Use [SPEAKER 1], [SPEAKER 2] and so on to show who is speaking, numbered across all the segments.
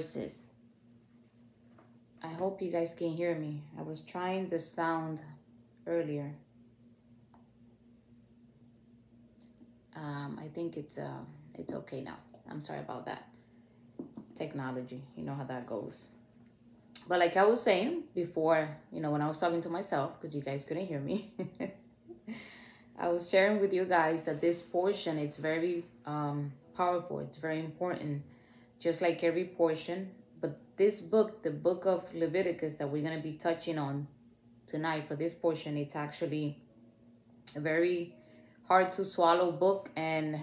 [SPEAKER 1] voices. I hope you guys can hear me. I was trying the sound earlier. Um, I think it's uh, it's okay now. I'm sorry about that. Technology, you know how that goes. But like I was saying before, you know, when I was talking to myself, because you guys couldn't hear me, I was sharing with you guys that this portion it's very um, powerful. It's very important just like every portion. But this book, the book of Leviticus that we're going to be touching on tonight for this portion, it's actually a very hard to swallow book and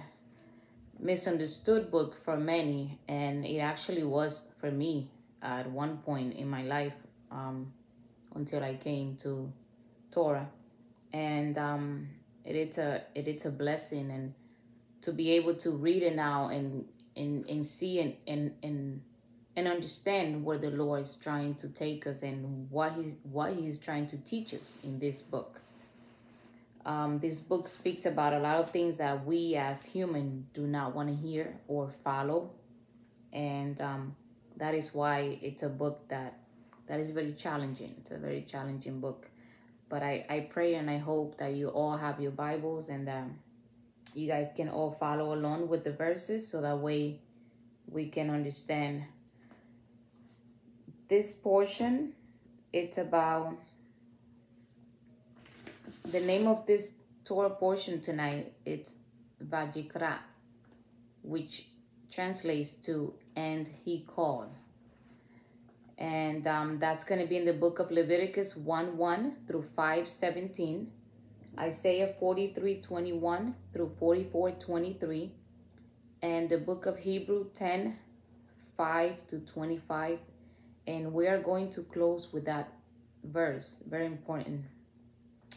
[SPEAKER 1] misunderstood book for many. And it actually was for me at one point in my life um, until I came to Torah. And um, it, it's a it, it's a blessing and to be able to read it now and and and see and and and and understand where the Lord is trying to take us and what he's what he's trying to teach us in this book. Um, this book speaks about a lot of things that we as human do not want to hear or follow, and um, that is why it's a book that that is very challenging. It's a very challenging book, but I I pray and I hope that you all have your Bibles and um, you guys can all follow along with the verses so that way we can understand. This portion it's about the name of this Torah portion tonight. It's Vayikra which translates to and he called. And um, that's going to be in the book of Leviticus 1 1 through 5 17 Isaiah 43 21 through 44 23, and the book of Hebrew 10 5 to 25. And we are going to close with that verse. Very important.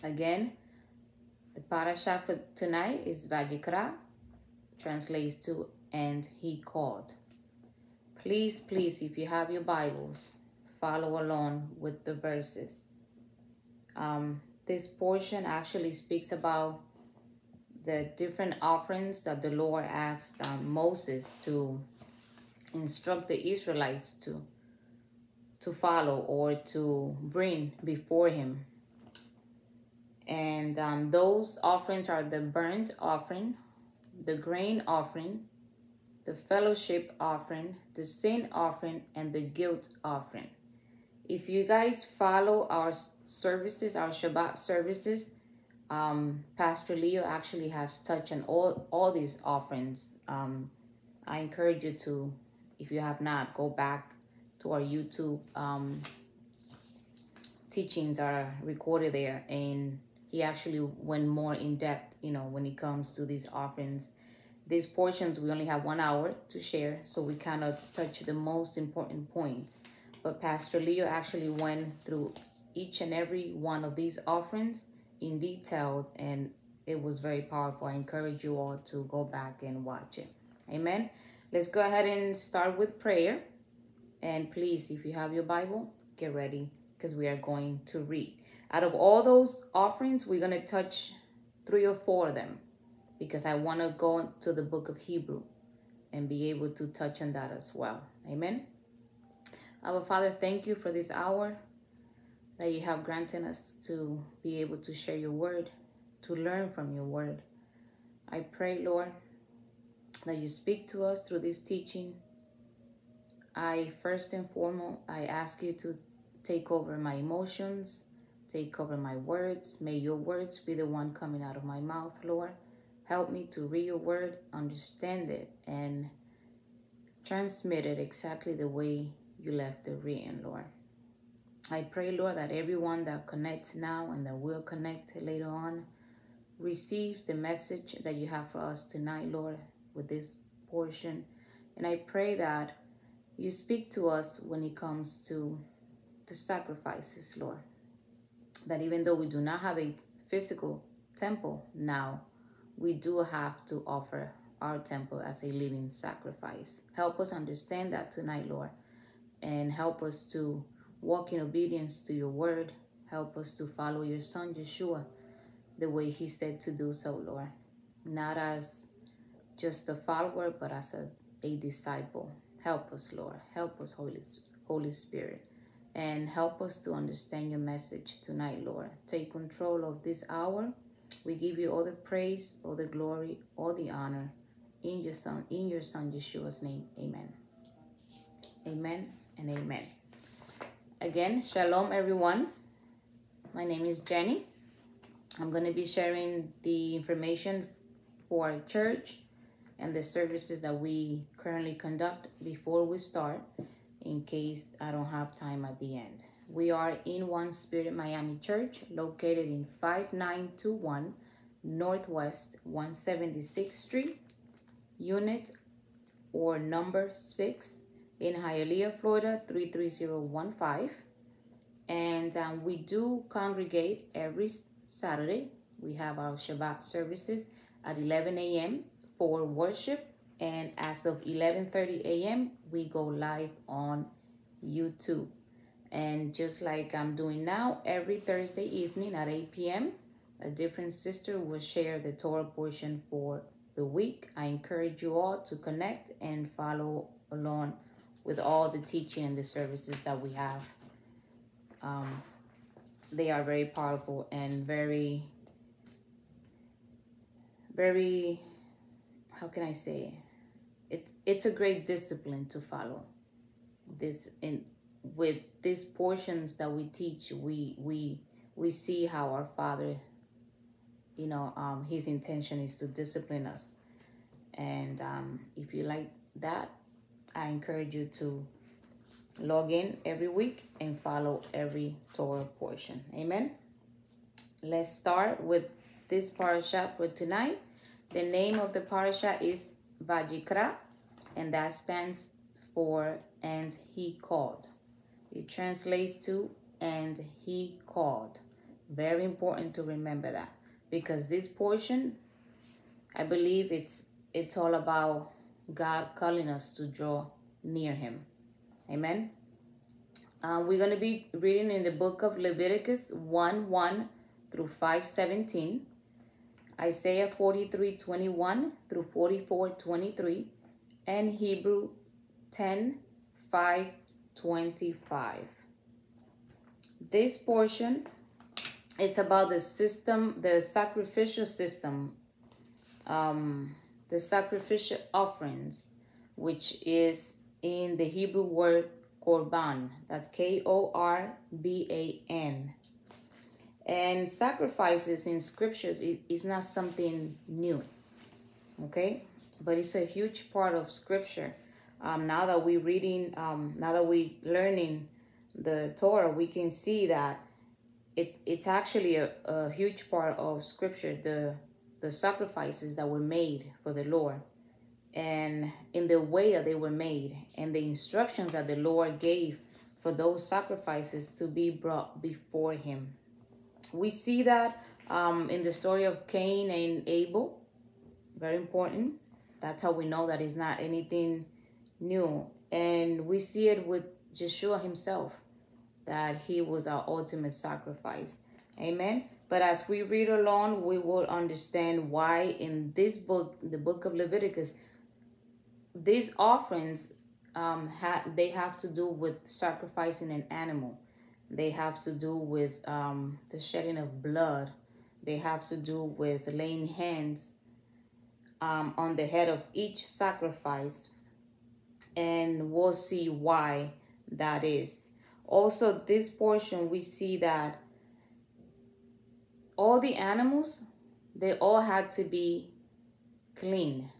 [SPEAKER 1] Again, the parasha for tonight is Vayikra, translates to and he called. Please, please, if you have your Bibles, follow along with the verses. Um, this portion actually speaks about the different offerings that the Lord asked um, Moses to instruct the Israelites to to follow or to bring before him. And um, those offerings are the burnt offering, the grain offering, the fellowship offering, the sin offering, and the guilt offering. If you guys follow our services, our Shabbat services, um, Pastor Leo actually has touched on all, all these offerings. Um, I encourage you to, if you have not, go back to our YouTube um, teachings are recorded there. And he actually went more in depth, you know, when it comes to these offerings. These portions, we only have one hour to share, so we cannot touch the most important points Pastor Leo actually went through each and every one of these offerings in detail and it was very powerful. I encourage you all to go back and watch it. Amen. Let's go ahead and start with prayer. And please, if you have your Bible, get ready because we are going to read. Out of all those offerings, we're going to touch three or four of them because I want to go to the book of Hebrew and be able to touch on that as well. Amen. Our Father, thank you for this hour that you have granted us to be able to share your word, to learn from your word. I pray, Lord, that you speak to us through this teaching. I first and foremost, I ask you to take over my emotions, take over my words. May your words be the one coming out of my mouth, Lord. Help me to read your word, understand it, and transmit it exactly the way you left the written, Lord. I pray, Lord, that everyone that connects now and that will connect later on receive the message that you have for us tonight, Lord, with this portion. And I pray that you speak to us when it comes to the sacrifices, Lord. That even though we do not have a physical temple now, we do have to offer our temple as a living sacrifice. Help us understand that tonight, Lord and help us to walk in obedience to your word. Help us to follow your son, Yeshua, the way he said to do so, Lord. Not as just a follower, but as a, a disciple. Help us, Lord. Help us, Holy, Holy Spirit. And help us to understand your message tonight, Lord. Take control of this hour. We give you all the praise, all the glory, all the honor. In your son, in your son Yeshua's name. Amen. Amen and amen. Again, shalom everyone. My name is Jenny. I'm going to be sharing the information for our church and the services that we currently conduct before we start in case I don't have time at the end. We are in One Spirit Miami Church located in 5921 Northwest 176th Street, unit or number 6 in Hialeah, Florida 33015. And um, we do congregate every Saturday. We have our Shabbat services at 11 a.m for worship and as of 11:30 a.m. we go live on YouTube. And just like I'm doing now, every Thursday evening at 8 p.m., a different sister will share the Torah portion for the week. I encourage you all to connect and follow along with all the teaching and the services that we have. Um, they are very powerful and very, very how can I say it's it's a great discipline to follow. This in with these portions that we teach we we we see how our father you know um his intention is to discipline us. And um if you like that i encourage you to log in every week and follow every torah portion amen let's start with this parasha for tonight the name of the parasha is Vayikra, and that stands for and he called. It translates to and he called. Very important to remember that because this portion, I believe it's it's all about God calling us to draw near Him. Amen. Uh, we're going to be reading in the book of Leviticus 1 1 through 517. Isaiah 43 21 through 44 23, and Hebrew 10 5 25. This portion it's about the system, the sacrificial system, um, the sacrificial offerings, which is in the Hebrew word korban. That's K O R B A N. And sacrifices in scriptures is not something new, okay? But it's a huge part of scripture. Um, now that we're reading, um, now that we're learning the Torah, we can see that it it's actually a, a huge part of scripture, the the sacrifices that were made for the Lord and in the way that they were made and the instructions that the Lord gave for those sacrifices to be brought before him we see that um, in the story of Cain and Abel. Very important. That's how we know that it's not anything new. And we see it with Yeshua himself, that he was our ultimate sacrifice. Amen. But as we read along, we will understand why in this book, the book of Leviticus, these offerings um, ha- they have to do with sacrificing an animal. They have to do with um, the shedding of blood. They have to do with laying hands um, on the head of each sacrifice. And we'll see why that is. Also, this portion, we see that all the animals, they all had to be clean,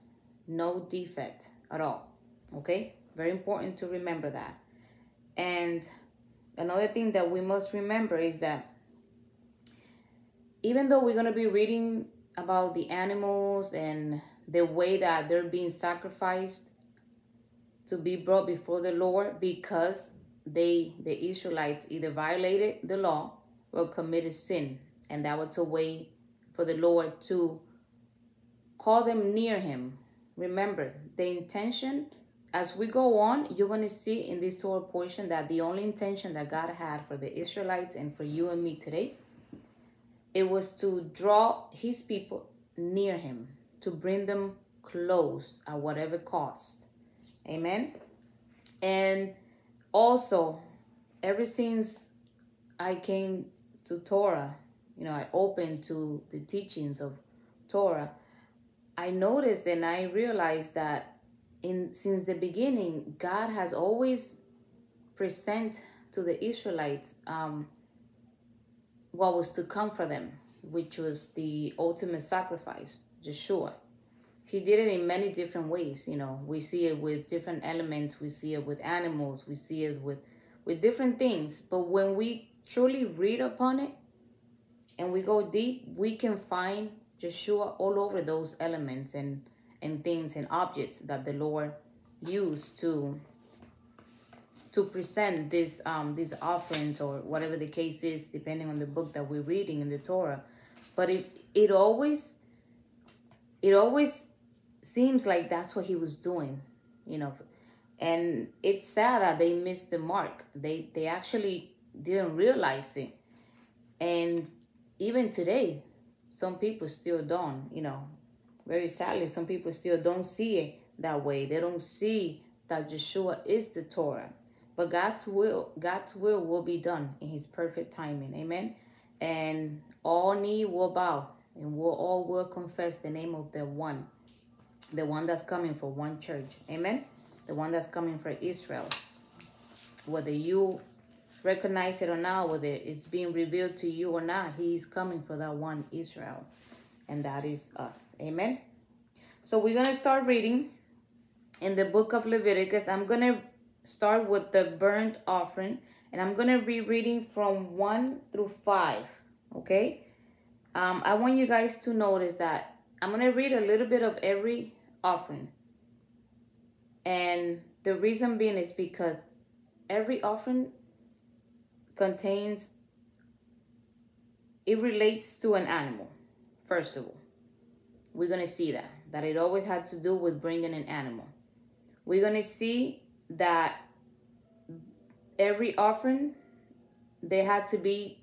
[SPEAKER 1] no defect at all. Okay? Very important to remember that. And another thing that we must remember is that even though we're going to be reading about the animals and the way that they're being sacrificed to be brought before the Lord because they the Israelites either violated the law or committed sin and that was a way for the Lord to call them near him remember the intention as we go on, you're going to see in this Torah portion that the only intention that God had for the Israelites and for you and me today, it was to draw his people near him, to bring them close at whatever cost. Amen. And also, ever since I came to Torah, you know, I opened to the teachings of Torah, I noticed and I realized that in since the beginning, God has always present to the Israelites um, what was to come for them, which was the ultimate sacrifice, Yeshua. He did it in many different ways. You know, we see it with different elements. We see it with animals. We see it with with different things. But when we truly read upon it and we go deep, we can find Yeshua all over those elements and and things and objects that the Lord used to to present this um these offerings or whatever the case is depending on the book that we're reading in the torah. But it it always it always seems like that's what he was doing you know. And it's sad that they missed the mark. They they actually didn't realize it. And even today some people still don't you know very sadly some people still don't see it that way they don't see that yeshua is the torah but God's will, God's will will be done in his perfect timing. Amen. And all knee will bow and we'll all will confess the name of the one, the one that's coming for one church. Amen. The one that's coming for Israel. Whether you recognize it or not, whether it's being revealed to you or not, he is coming for that one Israel. And that is us. Amen. So we're going to start reading in the book of Leviticus. I'm going to start with the burnt offering and I'm going to be reading from 1 through 5, okay? Um, I want you guys to notice that I'm going to read a little bit of every offering. And the reason being is because every offering contains, it relates to an animal, first of all. We're going to see that, that it always had to do with bringing an animal. We're going to see that every offering there had to be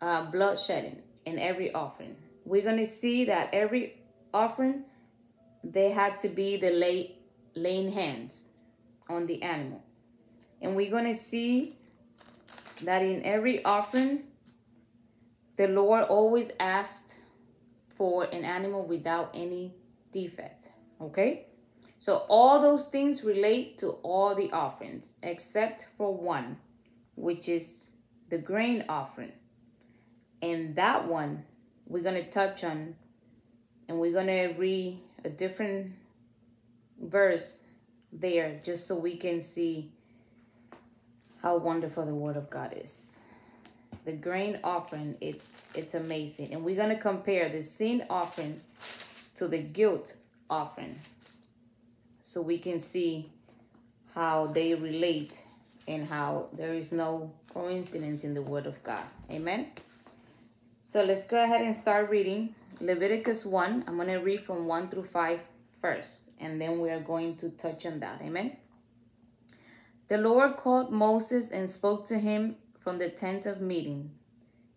[SPEAKER 1] uh, blood shedding in every offering. We're going to see that every offering they had to be the lay, laying hands on the animal. And we're going to see that in every offering, the Lord always asked for an animal without any defect. Okay? So all those things relate to all the offerings except for one, which is the grain offering. And that one we're going to touch on and we're going to read a different verse there just so we can see how wonderful the word of God is. The grain offering, it's it's amazing. And we're going to compare the sin offering to the guilt offering so we can see how they relate and how there is no coincidence in the word of God. Amen. So let's go ahead and start reading Leviticus 1. I'm going to read from 1 through 5 first, and then we are going to touch on that. Amen. The Lord called Moses and spoke to him from the tent of meeting.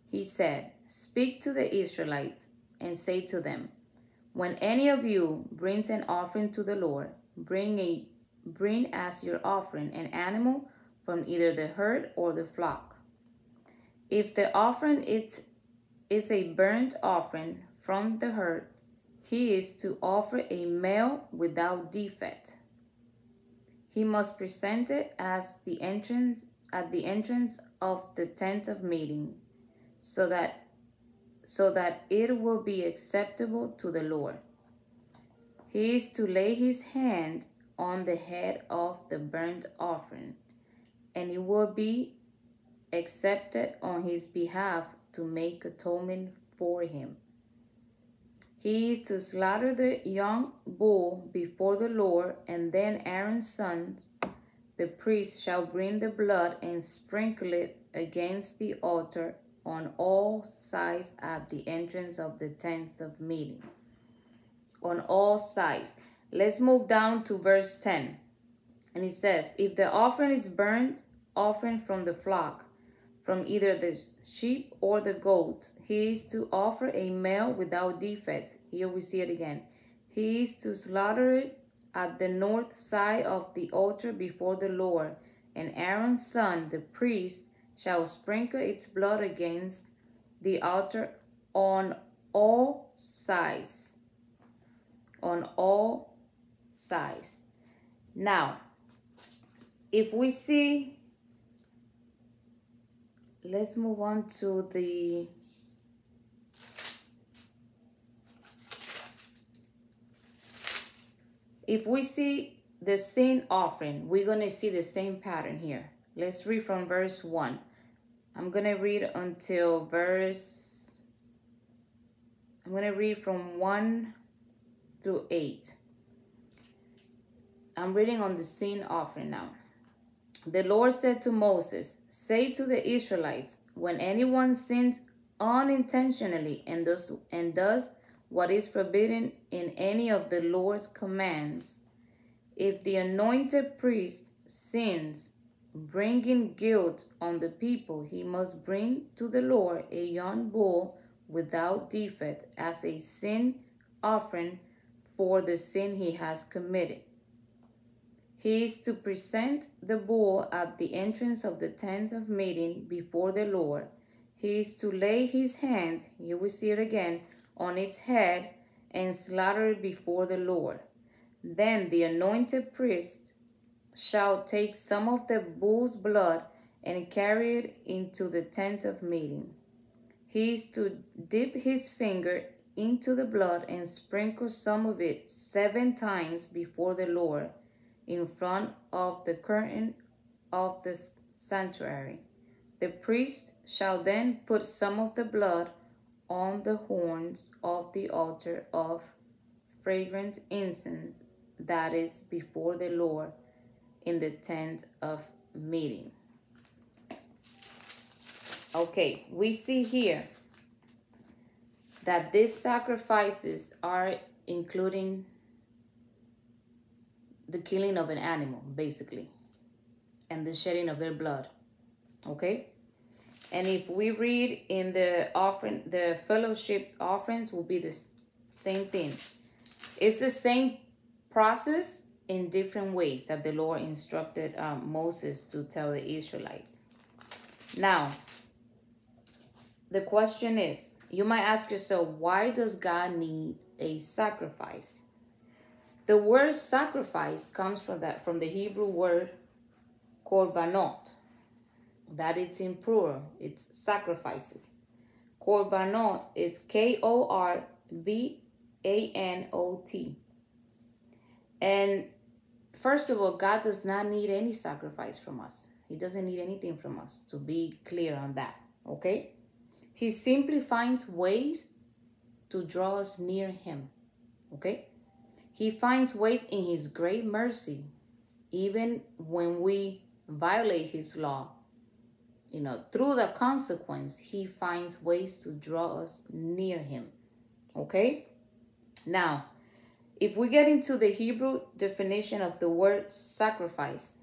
[SPEAKER 1] He said, Speak to the Israelites and say to them, When any of you brings an offering to the Lord, bring a bring as your offering an animal from either the herd or the flock. If the offering is, is a burnt offering from the herd, he is to offer a male without defect. He must present it as the entrance at the entrance of the tent of meeting, so that so that it will be acceptable to the Lord. He is to lay his hand on the head of the burnt offering, and it will be accepted on his behalf to make atonement for him. He is to slaughter the young bull before the Lord, and then Aaron's sons, the priest, shall bring the blood and sprinkle it against the altar on all sides at the entrance of the tents of meeting on all sides. Let's move down to verse 10. And it says, If the offering is burnt offering from the flock, from either the sheep or the goat, he is to offer a male without defect. Here we see it again. He is to slaughter it at the north side of the altar before the Lord, and Aaron's son, the priest, shall sprinkle its blood against the altar on all sides. On all sides. Now, if we see, let's move on to the if we see the sin offering, we're going to see the same pattern here. Let's read from verse 1. I'm going to read until verse, I'm going to read from 1 through 8. I'm reading on the sin offering now. The Lord said to Moses, Say to the Israelites, when anyone sins unintentionally and does, and does what is forbidden in any of the Lord's commands, if the anointed priest sins bringing guilt on the people, he must bring to the Lord a young bull without defect as a sin offering for the sin he has committed. He is to present the bull at the entrance of the tent of meeting before the Lord. He is to lay his hand, you will see it again, on its head and slaughter it before the Lord. Then the anointed priest shall take some of the bull's blood and carry it into the tent of meeting. He is to dip his finger into the blood and sprinkle some of it seven times before the Lord in front of the curtain of the sanctuary. The priest shall then put some of the blood on the horns of the altar of fragrant incense that is before the Lord in the tent of meeting. Okay, we see here that these sacrifices are including the killing of an animal, basically, and the shedding of their blood. Okay? And if we read in the offering, the fellowship offerings will be the same thing. It's the same process in different ways that the Lord instructed um, Moses to tell the Israelites. Now, the question is, you might ask yourself, why does God need a sacrifice? The word sacrifice comes from that from the Hebrew word korbanot. That it's in plural. It's sacrifices. Korbanot is K O R B A N O T. And first of all, God does not need any sacrifice from us. He doesn't need anything from us, to be clear on that. Okay? He simply finds ways to draw us near Him. Okay? He finds ways in His great mercy, even when we violate His law. You know, through the consequence, He finds ways to draw us near Him. Okay? Now, if we get into the Hebrew definition of the word sacrifice,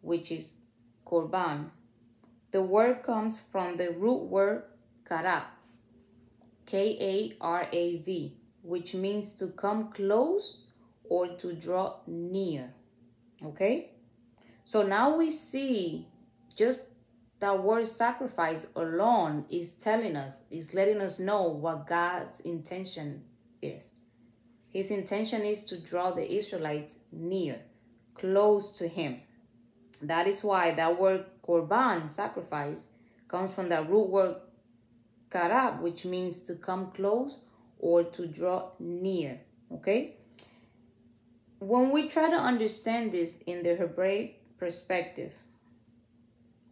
[SPEAKER 1] which is korban, the word comes from the root word karav, K-A-R-A-V, which means to come close or to draw near. Okay? So now we see just that word sacrifice alone is telling us, is letting us know what God's intention is. His intention is to draw the Israelites near, close to him. That is why that word korban, sacrifice, comes from the root word karav, which means to come close or to draw near. Okay? When we try to understand this in the Hebraic perspective,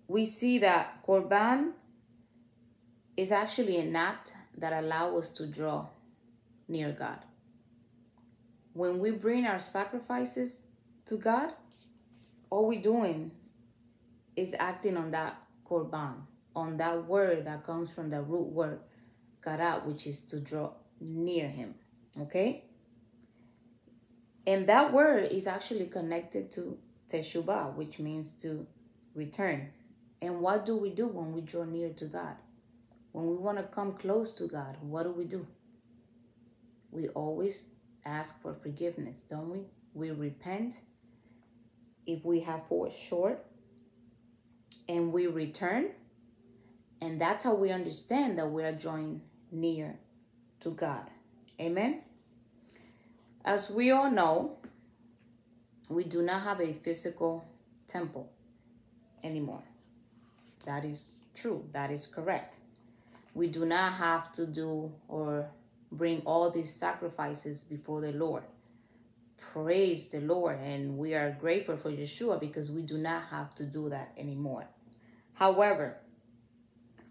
[SPEAKER 1] we see that korban is actually an act that allows us to draw near God when we bring our sacrifices to God, all we're doing is acting on that korban, on that word that comes from the root word kara, which is to draw near Him. Okay? And that word is actually connected to teshuvah, which means to return. And what do we do when we draw near to God? When we want to come close to God, what do we do? We always ask for forgiveness, don't we? we repent, if we have fallen short, and we return. And that's how we understand that we are drawing near to God. Amen. As we all know, we do not have a physical temple anymore. That is true. That is correct. We do not have to do or bring all these sacrifices before the Lord. Praise the Lord. And we are grateful for Yeshua because we do not have to do that anymore. However,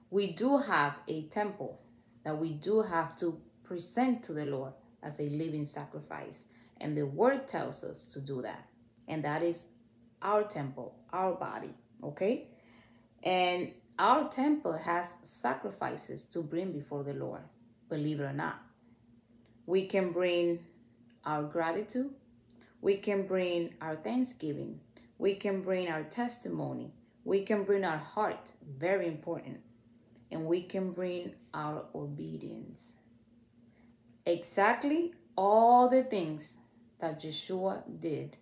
[SPEAKER 1] we do have a temple that we do have to present to the Lord as a living sacrifice. And the word tells us to do that. And that is our temple, our body. Okay? And our temple has sacrifices to bring before the Lord, believe it or not. We can bring our gratitude, we can bring our thanksgiving, we can bring our testimony, we can bring our heart, very important, and we can bring our obedience. Exactly all the things that Yeshua did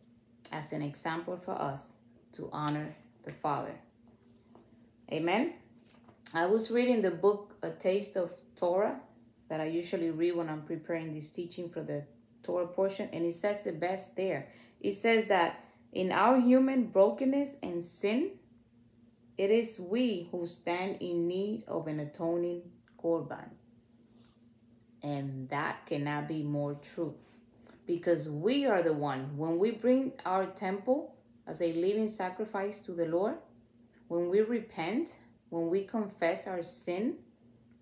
[SPEAKER 1] as an example for us to honor the Father. Amen. I was reading the book A Taste of Torah that I usually read when I'm preparing this teaching for the Torah portion, and it says the best there. It says that in our human brokenness and sin, it is we who stand in need of an atoning korban. And that cannot be more true. Because we are the one, when we bring our temple as a living sacrifice to the Lord, when we repent, when we confess our sin,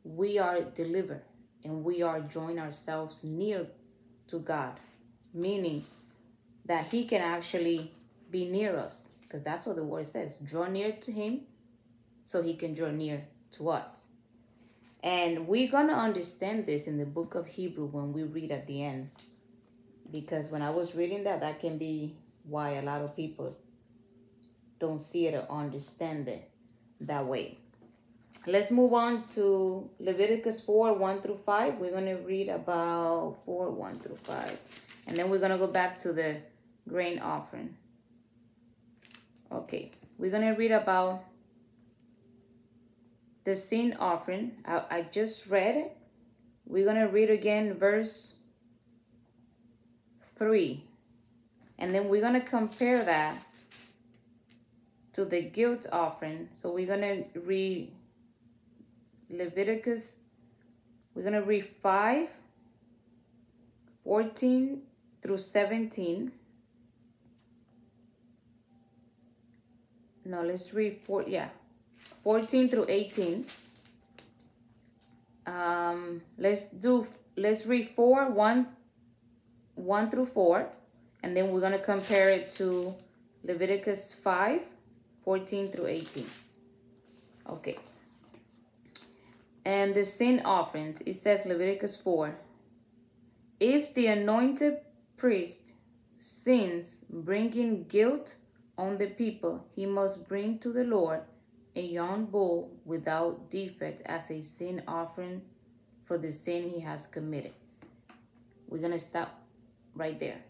[SPEAKER 1] we are delivered and we are drawing ourselves near to God, meaning that He can actually be near us because that's what the word says draw near to Him so He can draw near to us. And we're going to understand this in the book of Hebrew when we read at the end. Because when I was reading that, that can be why a lot of people don't see it or understand it that way. Let's move on to Leviticus 4 1 through 5. We're going to read about 4 1 through 5. And then we're going to go back to the grain offering. Okay, we're going to read about the sin offering. I, I just read it. We're going to read again verse 3. And then we're going to compare that to the guilt offering. So we're going to read Leviticus, we're going to read 5, 14 through 17. No, let's read four, yeah, 14 through 18. Um, let's do, let's read 4, 1, 1 through 4. And then we're to compare it to Leviticus 5, 14 through 18. Okay. And the sin offerings, it says Leviticus 4. If the anointed priest sins, bringing guilt on the people, he must bring to the Lord a young bull without defect as a sin offering for the sin he has committed. We're going to stop right there.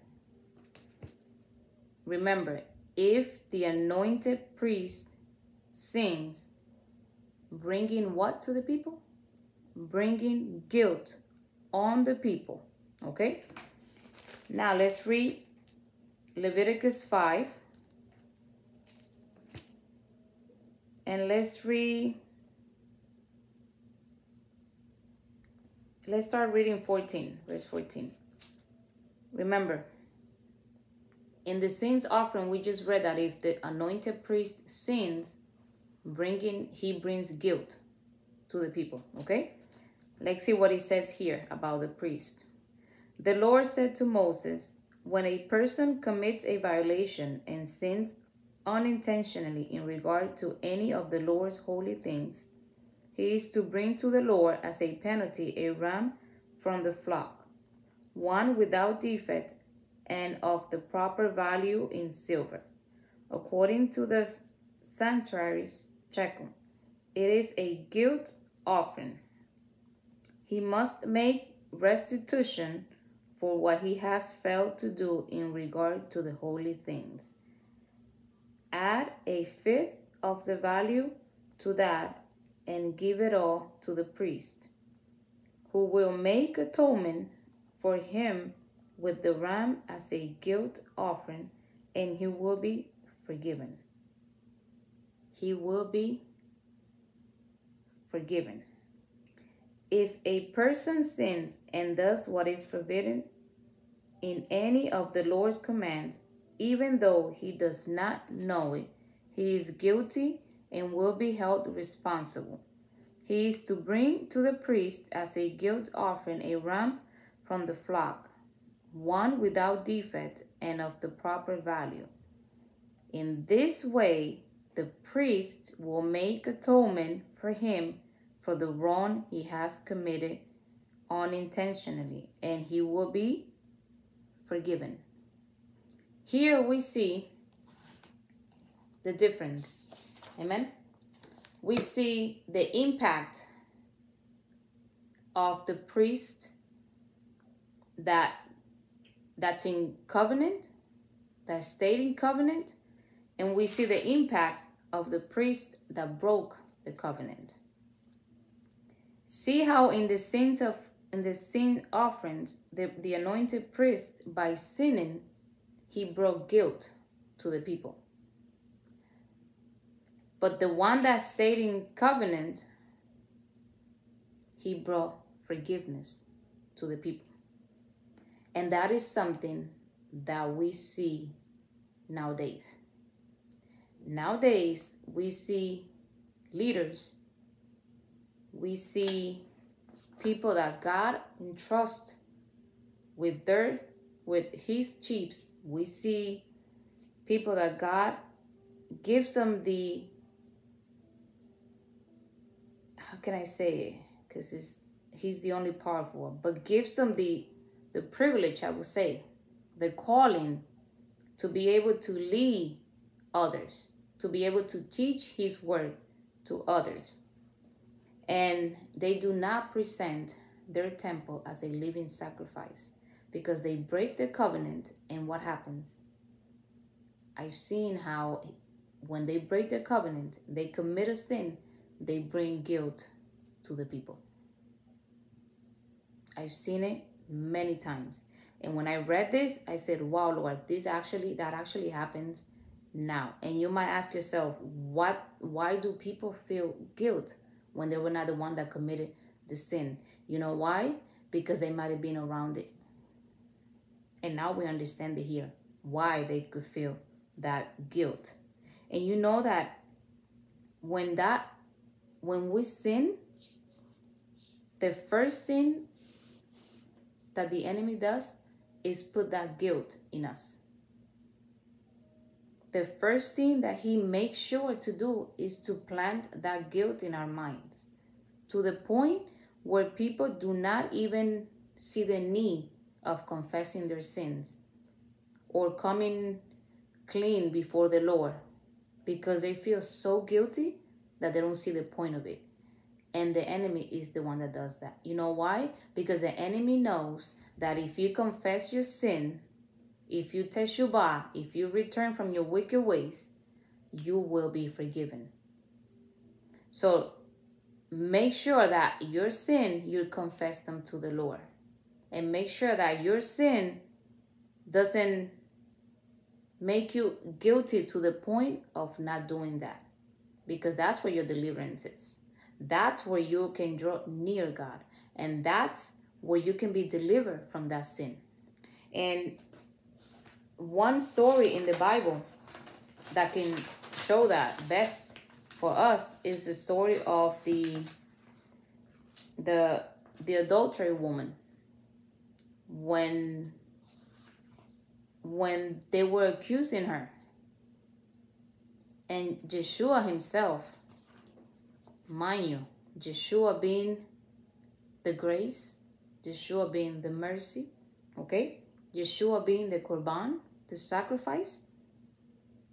[SPEAKER 1] Remember, if the anointed priest sins, bringing what to the people? Bringing guilt on the people. Okay? Now let's read Leviticus 5. And let's read, let's start reading 14, verse 14. Remember, in the sins offering, we just read that if the anointed priest sins, bringing he brings guilt to the people. Okay, let's see what he says here about the priest. The Lord said to Moses, "When a person commits a violation and sins unintentionally in regard to any of the Lord's holy things, he is to bring to the Lord as a penalty a ram from the flock, one without defect and of the proper value in silver, according to the sanctuary's shekel. It is a guilt offering. He must make restitution for what he has failed to do in regard to the holy things. Add a fifth of the value to that and give it all to the priest, who will make atonement for him with the ram as a guilt offering, and he will be forgiven. He will be forgiven. If a person sins and does what is forbidden in any of the Lord's commands, even though he does not know it, he is guilty and will be held responsible. He is to bring to the priest as a guilt offering a ram from the flock, one without defect and of the proper value. In this way, the priest will make atonement for him for the wrong he has committed unintentionally, and he will be forgiven. Here we see the difference. Amen. We see the impact of the priest that that's in covenant, that stayed in covenant, and we see the impact of the priest that broke the covenant. See how in the sins of in the sin offerings, the, the anointed priest by sinning, he brought guilt to the people. But the one that stayed in covenant, he brought forgiveness to the people. And that is something that we see nowadays. Nowadays, we see leaders, we see people that God entrust with their with his chiefs. We see people that God gives them the how can I say it? Because he's he's the only powerful one, but gives them the the privilege, I would say, the calling to be able to lead others, to be able to teach his word to others. And they do not present their temple as a living sacrifice because they break the covenant and what happens? I've seen how when they break the covenant, they commit a sin they bring guilt to the people. I've seen it many times. And when I read this, I said, wow, Lord, this actually, that actually happens now. And you might ask yourself, what, why do people feel guilt when they were not the one that committed the sin? You know why? Because they might have been around it. And now we understand it here, why they could feel that guilt. And you know that when that when we sin, the first thing that the enemy does is put that guilt in us. The first thing that he makes sure to do is to plant that guilt in our minds to the point where people do not even see the need of confessing their sins or coming clean before the Lord because they feel so guilty that they don't see the point of it. And the enemy is the one that does that. You know why? Because the enemy knows that if you confess your sin, if you teshuvah, if you return from your wicked ways, you will be forgiven. So make sure that your sin, you confess them to the Lord. And make sure that your sin doesn't make you guilty to the point of not doing that because that's where your deliverance is. That's where you can draw near God. And that's where you can be delivered from that sin. And one story in the Bible that can show that best for us is the story of the the the adultery woman when when they were accusing her and Yeshua himself, mind you, Yeshua being the grace, Yeshua being the mercy, okay? Yeshua being the korban, the sacrifice.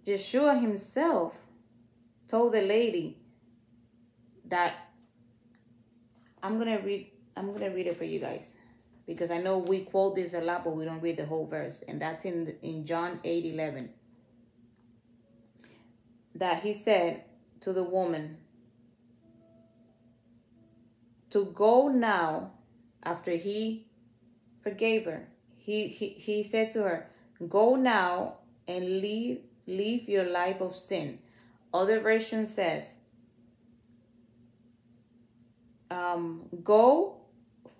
[SPEAKER 1] Yeshua himself told the lady that I'm gonna read I'm gonna read it for you guys because I know we quote this a lot, but we don't read the whole verse. And that's in, in John 8 11. That he said to the woman, to go now after he forgave her. He, he, he said to her, Go now and leave, leave your life of sin. Other version says, um, Go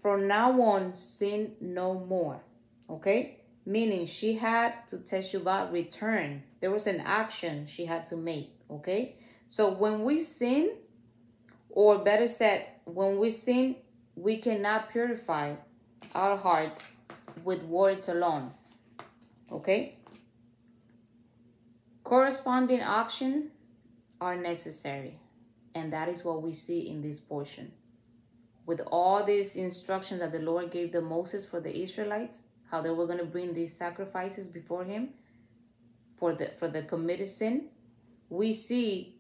[SPEAKER 1] from now on, sin no more. Okay? Meaning she had to teshuvah, return. There was an action she had to make. Okay? So when we sin, or better said, when we sin, we cannot purify our hearts with words alone. Okay? Corresponding action are necessary. And that is what we see in this portion. With all these instructions that the Lord gave the Moses for the Israelites, how they were going to bring these sacrifices before him for the for the committed sin, we see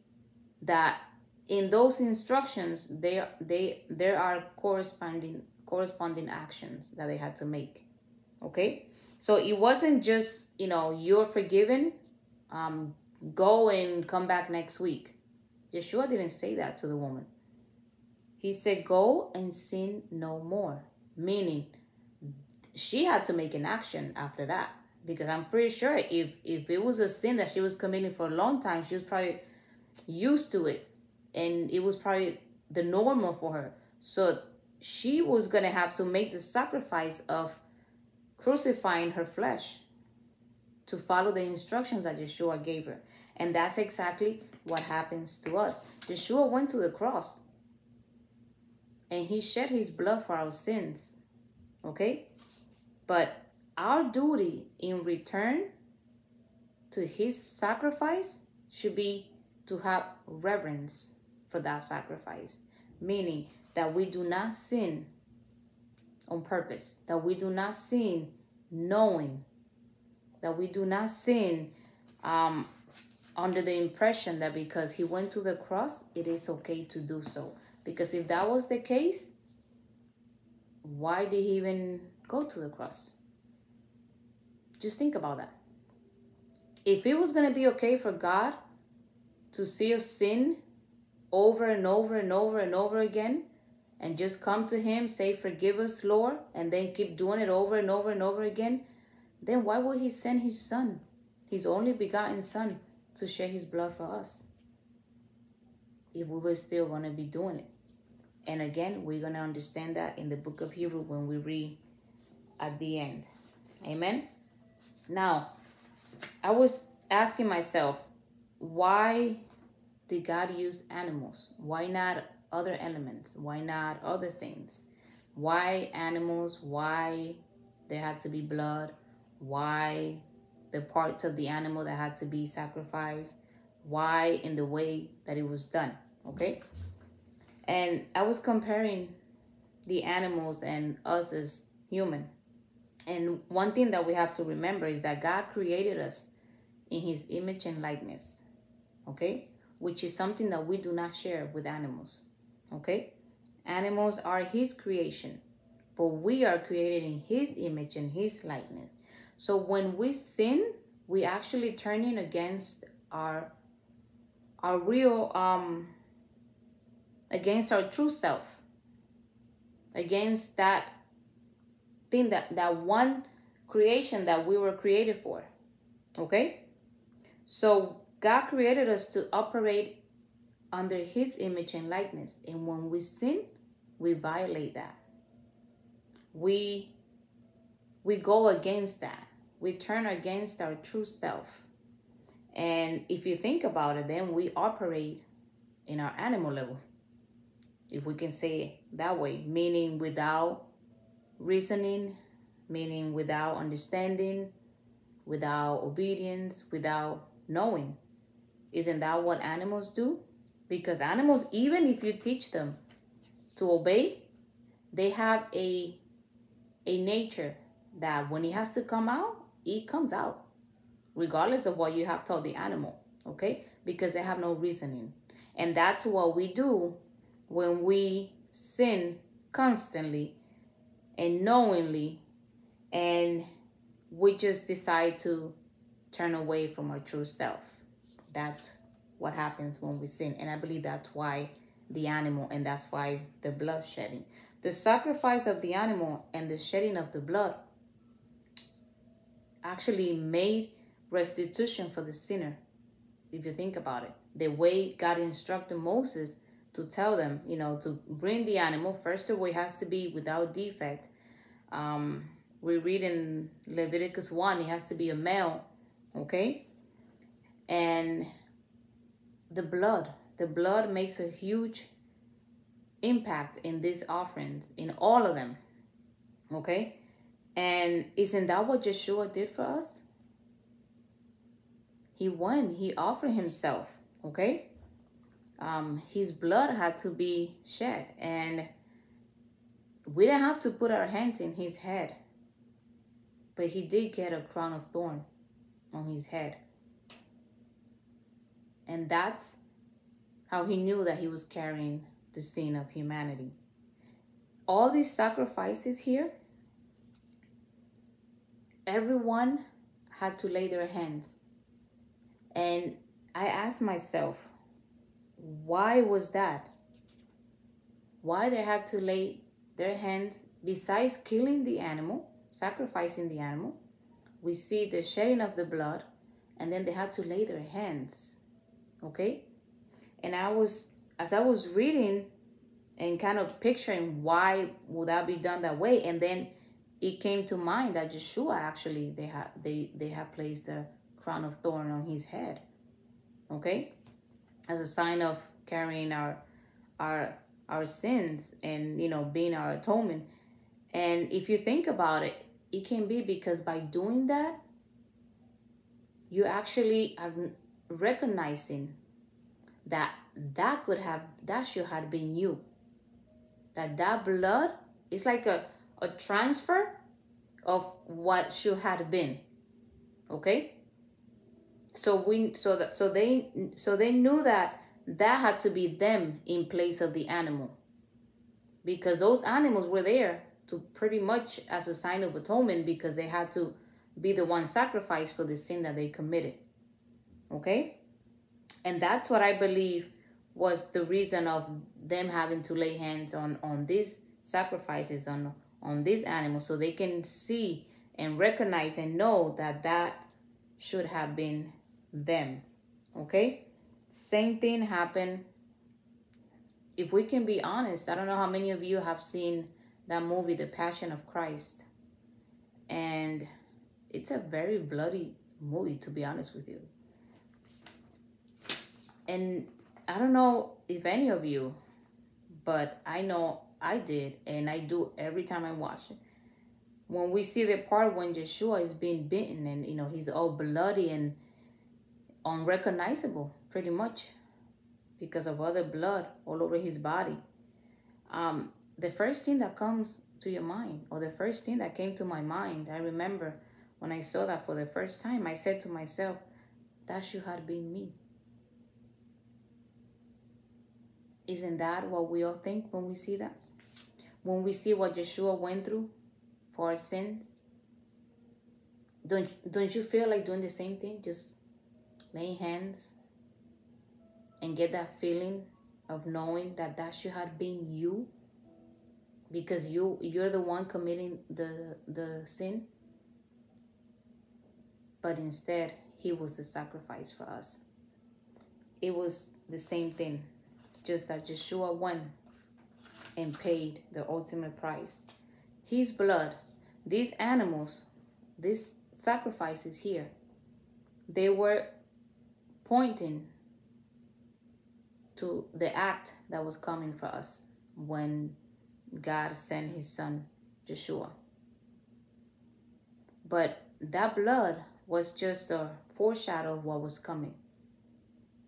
[SPEAKER 1] that in those instructions there they there are corresponding corresponding actions that they had to make okay? So it wasn't just you know you're forgiven um go and come back next week. Yeshua didn't say that to the woman he said go and sin no more meaning she had to make an action after that because i'm pretty sure if if it was a sin that she was committing for a long time she was probably used to it and it was probably the normal for her. So she was going to have to make the sacrifice of crucifying her flesh to follow the instructions that Yeshua gave her. And that's exactly what happens to us. Yeshua went to the cross and he shed his blood for our sins. Okay? But our duty in return to his sacrifice should be to have reverence for that sacrifice, meaning that we do not sin on purpose, that we do not sin knowing, that we do not sin um, under the impression that because he went to the cross, it is okay to do so. Because if that was the case, why did he even go to the cross? Just think about that. If it was going to be okay for God to see us sin over and over and over and over again and just come to him say forgive us lord and then keep doing it over and over and over again then why would he send his son his only begotten son to shed his blood for us if we were still going to be doing it and again we're going to understand that in the book of hebrew when we read at the end amen now i was asking myself why did God use animals? Why not other elements? Why not other things? Why animals? Why there had to be blood? Why the parts of the animal that had to be sacrificed? Why in the way that it was done? Okay. And I was comparing the animals and us as human. And one thing that we have to remember is that God created us in his image and likeness. Okay? which is something that we do not share with animals. Okay? Animals are his creation, but we are created in his image and his likeness. So when we sin, we actually turning against our our real um against our true self. Against that thing that that one creation that we were created for. Okay? So God created us to operate under his image and likeness. And when we sin, we violate that. We we go against that. We turn against our true self. And if you think about it, then we operate in our animal level. If we can say that way, meaning without reasoning, meaning without understanding, without obedience, without knowing. Isn't that what animals do? Because animals, even if you teach them to obey, they have a a nature that when it has to come out, it comes out, regardless of what you have told the animal, okay? Because they have no reasoning. And that's what we do when we sin constantly and knowingly and we just decide to turn away from our true self. That's what happens when we sin and i believe that's why the animal and that's why the blood shedding. The sacrifice of the animal and the shedding of the blood actually made restitution for the sinner if you think about it. The way god instructed moses to tell them, you know, to bring the animal. First of all, it has to be without defect. Um, we read in Leviticus 1, it has to be a male, okay? And the blood, the blood makes a huge impact in these offerings, in all of them, okay? And isn't that what Yeshua did for us? He won, he offered himself, okay? Um, his blood had to be shed. And we didn't have to put our hands in his head. But he did get a crown of thorn on his head. And that's how he knew that he was carrying the sin of humanity. All these sacrifices here everyone had to lay their hands. And i asked myself why was that? Why they had to lay their hands, besides killing the animal, sacrificing the animal, we see the shedding of the blood, and then they had to lay their hands. Okay? And I was, as I was reading and kind of picturing why would that be done that way, and then it came to mind that Yeshua actually they had they they had placed a crown of thorn on his head. Okay? As a sign of carrying our our our sins and you know being our atonement. And if you think about it it can be because by doing that you actually are recognizing that that could have that should have been you. That that blood is like a, a transfer of what should have been. Okay so we so that so they so they knew that that had to be them in place of the animal. Because those animals were there to pretty much as a sign of atonement because they had to be the one sacrificed for the sin that they committed. Okay? And that's what i believe was the reason of them having to lay hands on on these sacrifices on on these animals so they can see and recognize and know that that should have been them. Okay? Same thing happened. If we can be honest, I don't know how many of you have seen that movie, The Passion of Christ. And it's a very bloody movie, to be honest with you. And I don't know if any of you, but I know I did, and I do every time I watch it. When we see the part when Yeshua is being beaten and you know he's all bloody and unrecognizable pretty much because of other blood all over his body. Um, the first thing that comes to your mind, or the first thing that came to my mind, I remember when I saw that for the first time, I said to myself, that should have been me. Isn't that what we all think when we see that? When we see what Yeshua went through for our sins? Don't, don't you feel like doing the same thing? Just laying hands and get that feeling of knowing that that should have been you because you you're the one committing the the sin. But instead he was the sacrifice for us. It was the same thing just that Yeshua won and paid the ultimate price. His blood these animals these sacrifices here they were pointing to the act that was coming for us when God sent his son Yeshua. But that blood was just a foreshadow of what was coming.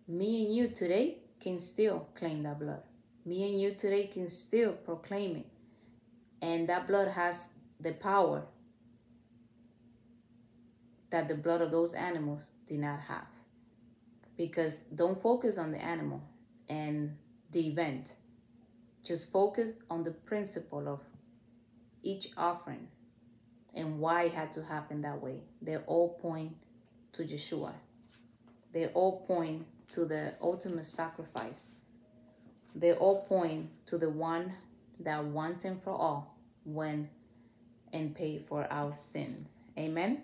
[SPEAKER 1] Me and you today can still claim that blood. Me and you today can still proclaim it. And that blood has the power that the blood of those animals did not have because don't focus on the animal and the event. Just focus on the principle of each offering and why it had to happen that way. They all point to Yeshua. They all point to the ultimate sacrifice. They all point to the one that once and for all went and paid for our sins. Amen.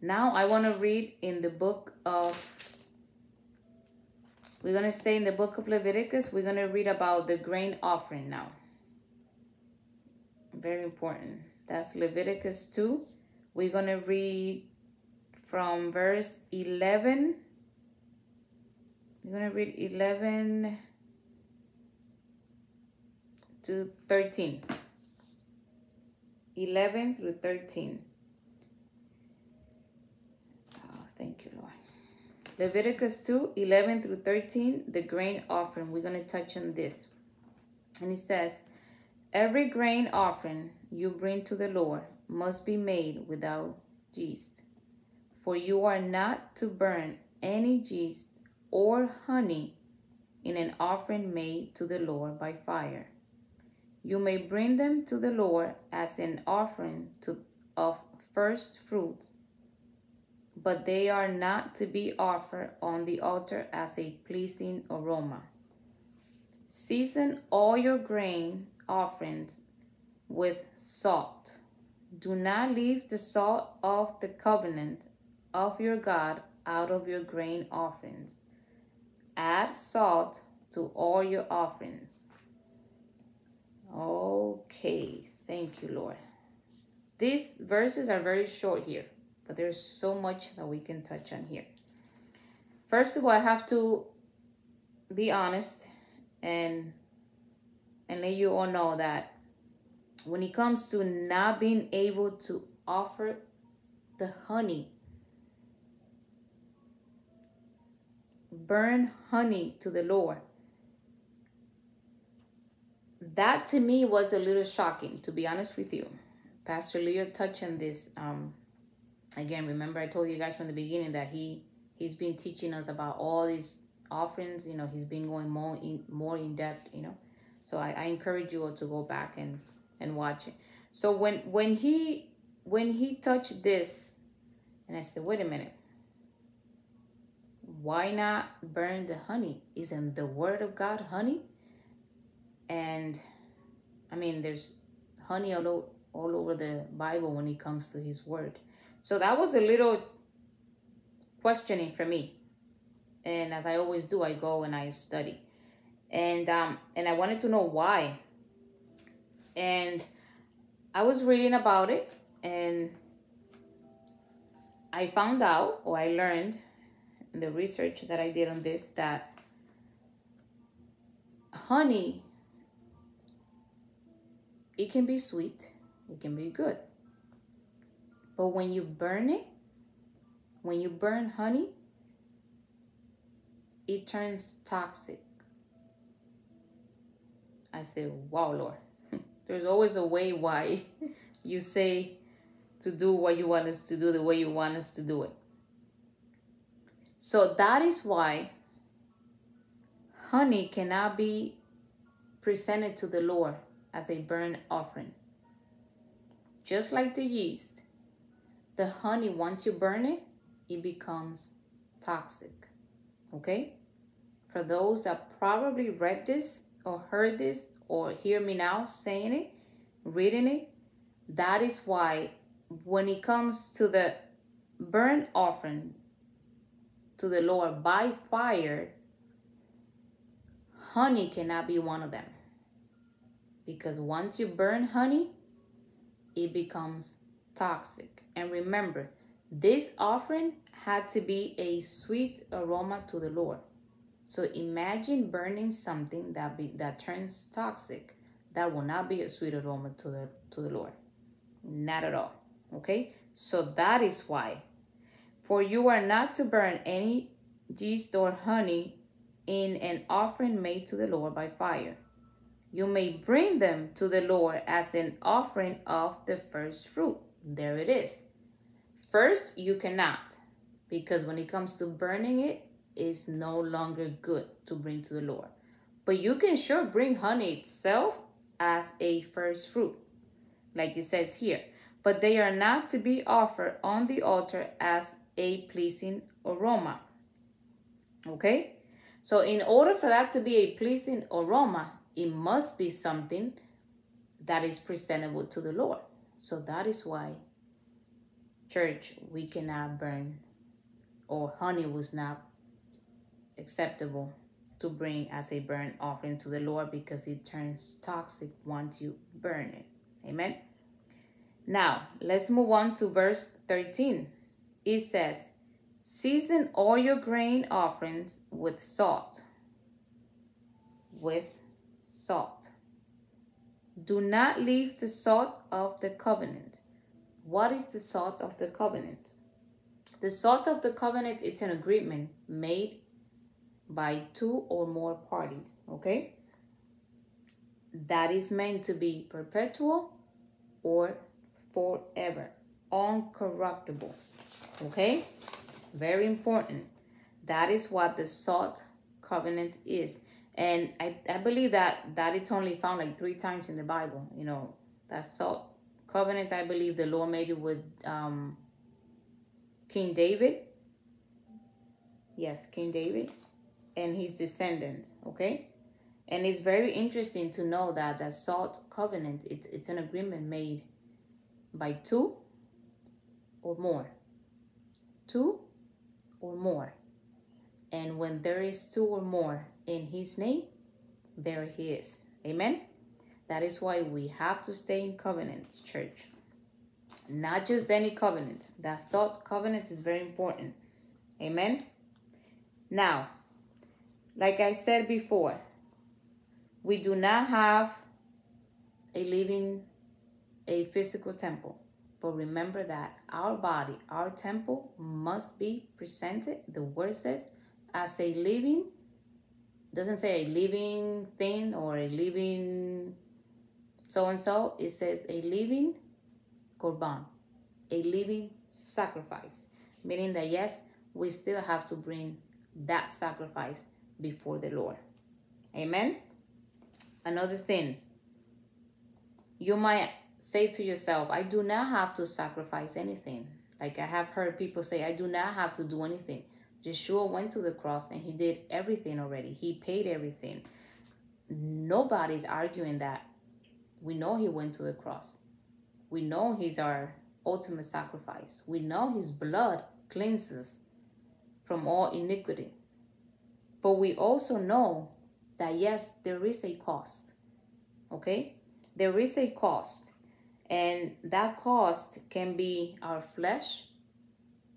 [SPEAKER 1] Now I want to read in the book of we're going to stay in the book of Leviticus. We're going to read about the grain offering now. Very important. That's Leviticus 2. We're going to read from verse 11. We're going to read 11 to 13. 11 through 13. Oh, thank you, Lord. Leviticus 2 11 through 13, the grain offering. We're going to touch on this. And it says, Every grain offering you bring to the Lord must be made without yeast. For you are not to burn any yeast or honey in an offering made to the Lord by fire. You may bring them to the Lord as an offering to, of first fruits but they are not to be offered on the altar as a pleasing aroma. Season all your grain offerings with salt. Do not leave the salt of the covenant of your God out of your grain offerings. Add salt to all your offerings. Okay, thank you, Lord. These verses are very short here but there's so much that we can touch on here. First of all, I have to be honest and and let you all know that when it comes to not being able to offer the honey burn honey to the Lord. That to me was a little shocking, to be honest with you. Pastor Leo touched on this um, again remember i told you guys from the beginning that he he's been teaching us about all these offerings you know he's been going more in more in depth you know. So i, I encourage you all to go back and and watch it. So when when he when he touched this and i said wait a minute. Why not burn the honey? Isn't the word of god honey? And i mean there's honey all, all over the bible when it comes to his word so that was a little questioning for me. And as I always do, I go and I study. And um and I wanted to know why. And I was reading about it and I found out or I learned in the research that I did on this that honey it can be sweet, it can be good. But when you burn it, when you burn honey, it turns toxic. I said, wow, Lord. There's always a way why you say to do what you want us to do the way you want us to do it. So that is why honey cannot be presented to the Lord as a burnt offering. Just like the yeast, the honey, once you burn it, it becomes toxic. Okay? For those that probably read this or heard this or hear me now saying it, reading it, that is why when it comes to the burnt offering to the Lord by fire, honey cannot be one of them. Because once you burn honey, it becomes toxic. And remember, this offering had to be a sweet aroma to the Lord. So imagine burning something that be that turns toxic. That will not be a sweet aroma to the to the Lord. Not at all. Okay? So that is why. For you are not to burn any yeast or honey in an offering made to the Lord by fire. You may bring them to the Lord as an offering of the first fruit. There it is. First, you cannot, because when it comes to burning it, it's no longer good to bring to the Lord. But you can sure bring honey itself as a first fruit. like it says here. But they are not to be offered on the altar as a pleasing aroma. Okay? So, in order for that to be a pleasing aroma, it must be something that is presentable to the Lord. So, that is why, church, we cannot burn, or honey was not acceptable to bring as a burnt offering to the Lord because it turns toxic once you burn it. Amen. Now, let's move on to verse 13. It says, Season all your grain offerings with salt. With salt. Do not leave the salt of the covenant. What is the salt of the covenant? The salt of the covenant it's an agreement made by two or more parties, okay? That is meant to be perpetual or forever, uncorruptible, okay? Very important. That is what the salt covenant is. And I, I believe that that it's only found like three times in the Bible, you know, that salt covenant, I believe the Lord made it with um, King David. Yes, King David and his descendants, okay? And it's very interesting to know that the salt covenant, it's, it's an agreement made by two or more. Two or more. And when there is two or more in his name, there he is. Amen? That is why we have to stay in covenant, church. Not just any covenant. That salt covenant is very important. Amen? Now, like I said before, we do not have a living, a physical temple. But remember that our body, our temple must be presented, the word says, as a living, doesn't say a living thing or a living so and so. It says a living korban, a living sacrifice. Meaning that yes, we still have to bring that sacrifice before the Lord. Amen. Another thing, you might say to yourself, I do not have to sacrifice anything. Like I have heard people say, I do not have to do anything. Yeshua went to the cross and he did everything already. He paid everything. Nobody's arguing that. We know he went to the cross. We know he's our ultimate sacrifice. We know his blood cleanses from all iniquity. But we also know that yes, there is a cost. Okay? There is a cost. And that cost can be our flesh.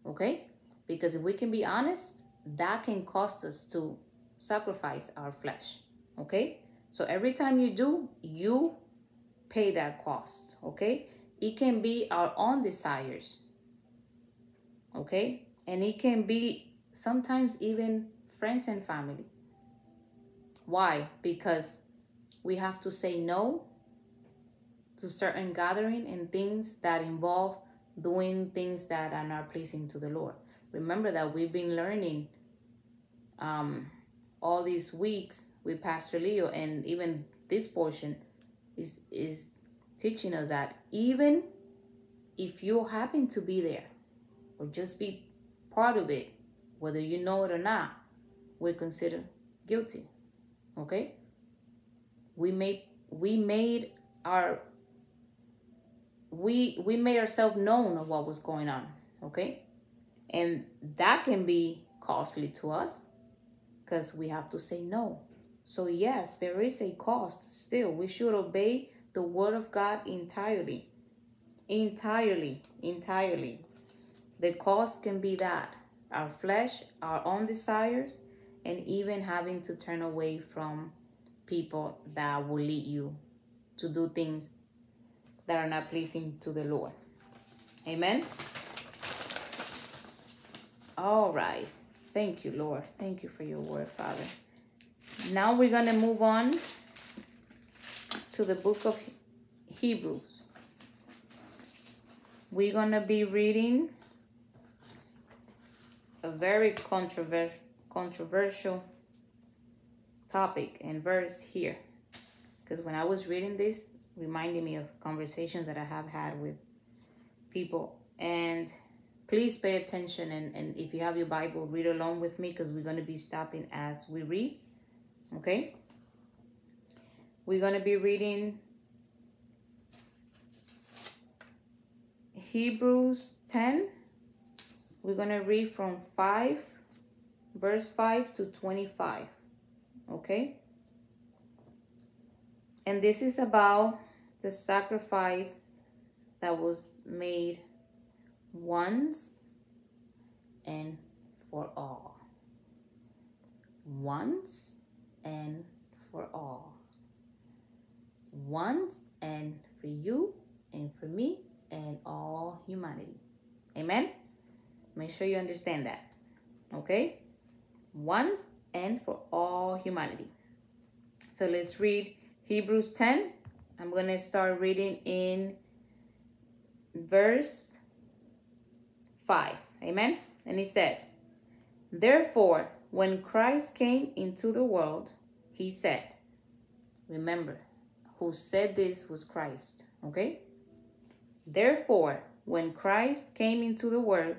[SPEAKER 1] Okay? Because if we can be honest, that can cost us to sacrifice our flesh. Okay? So every time you do, you pay that cost. Okay? It can be our own desires. Okay? And it can be sometimes even friends and family. Why? Because we have to say no to certain gathering and things that involve doing things that are not pleasing to the Lord. Remember that we've been learning um, all these weeks with Pastor Leo, and even this portion is is teaching us that even if you happen to be there or just be part of it, whether you know it or not, we're considered guilty. Okay? We made we made our we we made ourselves known of what was going on. Okay? And that can be costly to us because we have to say no. So yes, there is a cost still. We should obey the word of God entirely. Entirely, entirely. The cost can be that our flesh, our own desires, and even having to turn away from people that will lead you to do things that are not pleasing to the Lord. Amen. All right. Thank you, Lord. Thank you for your word, Father. Now we're going to move on to the book of Hebrews. We're going to be reading a very controversial controversial topic and verse here. Because when I was reading this, reminding me of conversations that I have had with people. And please pay attention. And, and if you have your Bible, read along with me because we're going to be stopping as we read. Okay? We're going to be reading Hebrews 10. We're going to read from 5, verse 5 to 25. Okay? And this is about the sacrifice that was made once and for all. Once and for all. Once and for you and for me and all humanity. Amen? Make sure you understand that. Okay? Once and for all humanity. So let's read Hebrews 10. I'm going to start reading in verse 5. Amen? And it says, Therefore, when Christ came into the world, he said, Remember, who said this was Christ. Okay? Therefore, when Christ came into the world,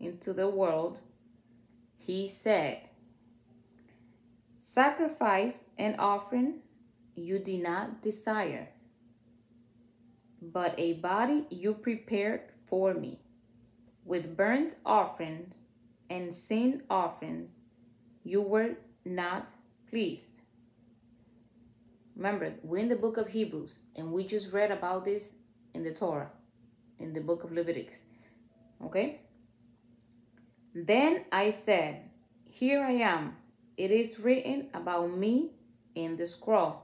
[SPEAKER 1] into the world, he said, Sacrifice and offering you did not desire, but a body you prepared for me. With burnt offerings and sin offerings you were not pleased. Remember, we're in the book of Hebrews, and we just read about this in the Torah, in the book of Leviticus. Okay? Then I said, Here I am. It is written about me in the scroll.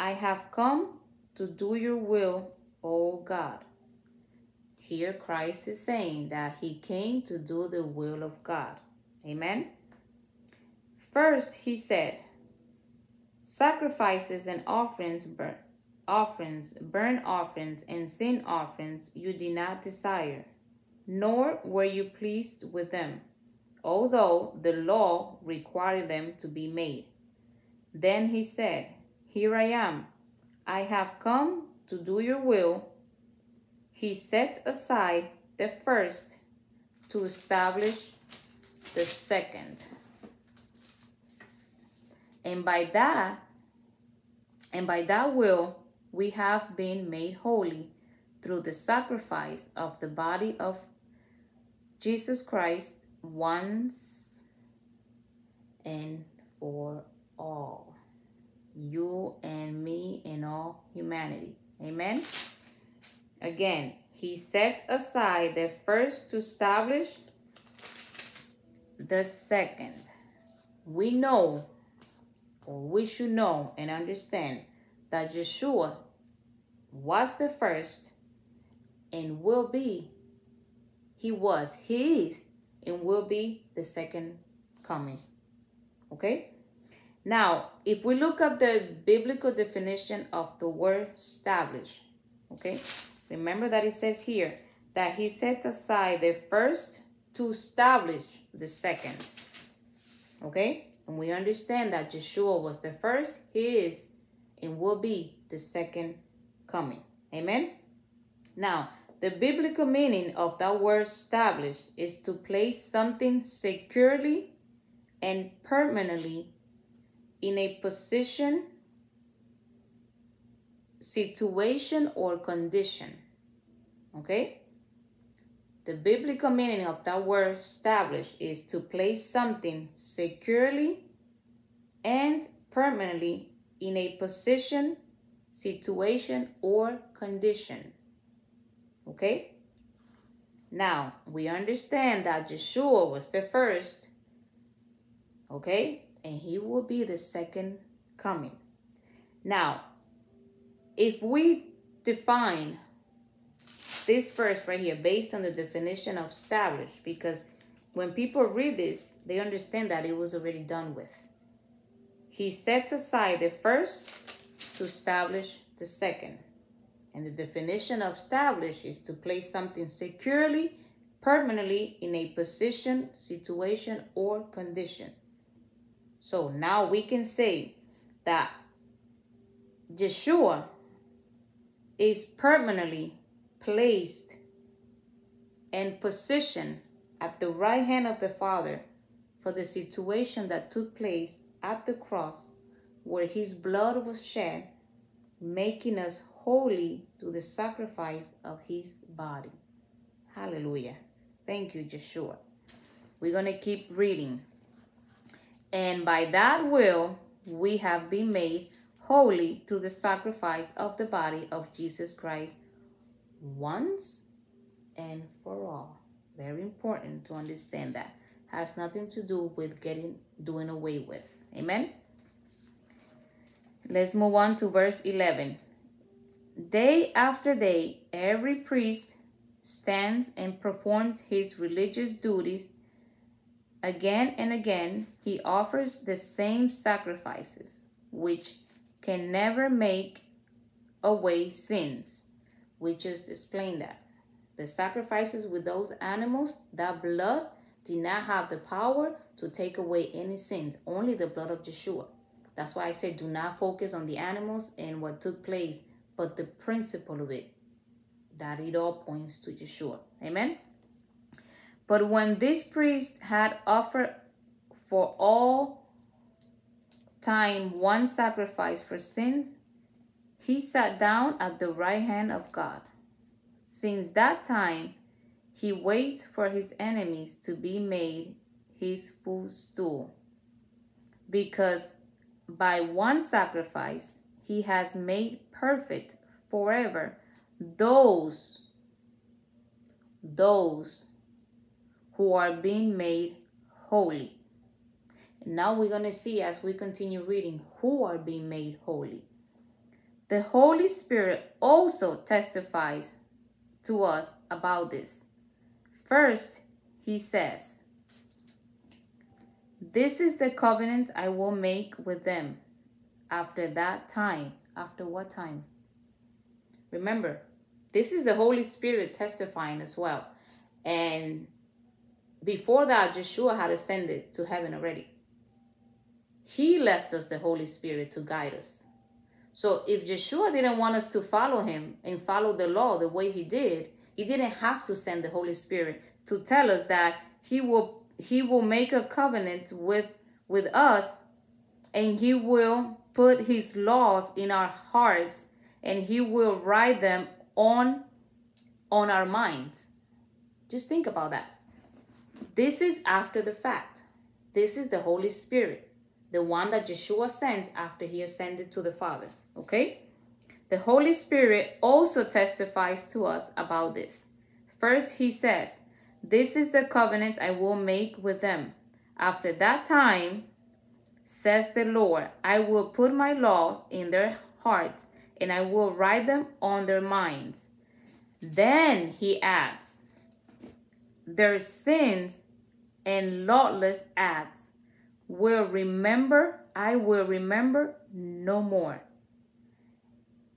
[SPEAKER 1] I have come to do your will, O God. Here Christ is saying that he came to do the will of God. Amen. First, he said, Sacrifices and offerings, burn, offerings, offerings, and sin offerings you did not desire, nor were you pleased with them, although the law required them to be made. Then he said, Here I am. I have come to do your will. He set aside the first to establish the second and by that and by that will we have been made holy through the sacrifice of the body of Jesus Christ once and for all. You and me and all humanity. Amen. Again, he set aside the first to establish the second. We know or we should know and understand that Yeshua was the first and will be, he was, he is, and will be the second coming. Okay? Now, if we look up the biblical definition of the word establish, okay? Remember that it says here that he sets aside the first to establish the second. Okay? And we understand that Yeshua was the first, he is, and will be the second coming. Amen? Now, the biblical meaning of that word establish is to place something securely and permanently in a position, situation, or condition. Okay? The biblical meaning of that word establish is to place something securely and permanently in a position, situation, or condition. Okay? Now, we understand that Yeshua was the first, okay? And he will be the second coming. Now, if we define this verse right here based on the definition of established because when people read this, they understand that it was already done with. He sets aside the first to establish the second. And the definition of establish is to place something securely, permanently in a position, situation, or condition. So now we can say that Yeshua is permanently placed and positioned at the right hand of the Father for the situation that took place at the cross where his blood was shed, making us holy through the sacrifice of his body. Hallelujah. Thank you, Yeshua. We're going to keep reading. And by that will, we have been made holy through the sacrifice of the body of Jesus Christ once and for all. Very important to understand that. Has nothing to do with getting doing away with. Amen. Let's move on to verse 11. Day after day, every priest stands and performs his religious duties. Again and again, he offers the same sacrifices, which can never make away sins. We just explained that. The sacrifices with those animals, that blood did not have the power to take away any sins, only the blood of Yeshua. That's why I said do not focus on the animals and what took place, but the principle of it, that it all points to Yeshua. Amen. But when this priest had offered for all time one sacrifice for sins, he sat down at the right hand of God. Since that time, he waits for his enemies to be made his footstool. Because by one sacrifice he has made perfect forever those those who are being made holy. Now we're going to see as we continue reading who are being made holy. The Holy Spirit also testifies to us about this. First, he says, This is the covenant I will make with them after that time. After what time? Remember, this is the Holy Spirit testifying as well. And before that, Yeshua had ascended to heaven already. He left us the Holy Spirit to guide us. So if Yeshua didn't want us to follow him and follow the law the way he did, he didn't have to send the Holy Spirit to tell us that he will he will make a covenant with with us and he will put his laws in our hearts and he will write them on on our minds. Just think about that. This is after the fact. This is the Holy Spirit, the one that Yeshua sent after he ascended to the Father. Okay? The Holy Spirit also testifies to us about this. First, he says, This is the covenant I will make with them. After that time, says the Lord, I will put my laws in their hearts and I will write them on their minds. Then he adds, Their sins and lawless acts will remember, I will remember no more.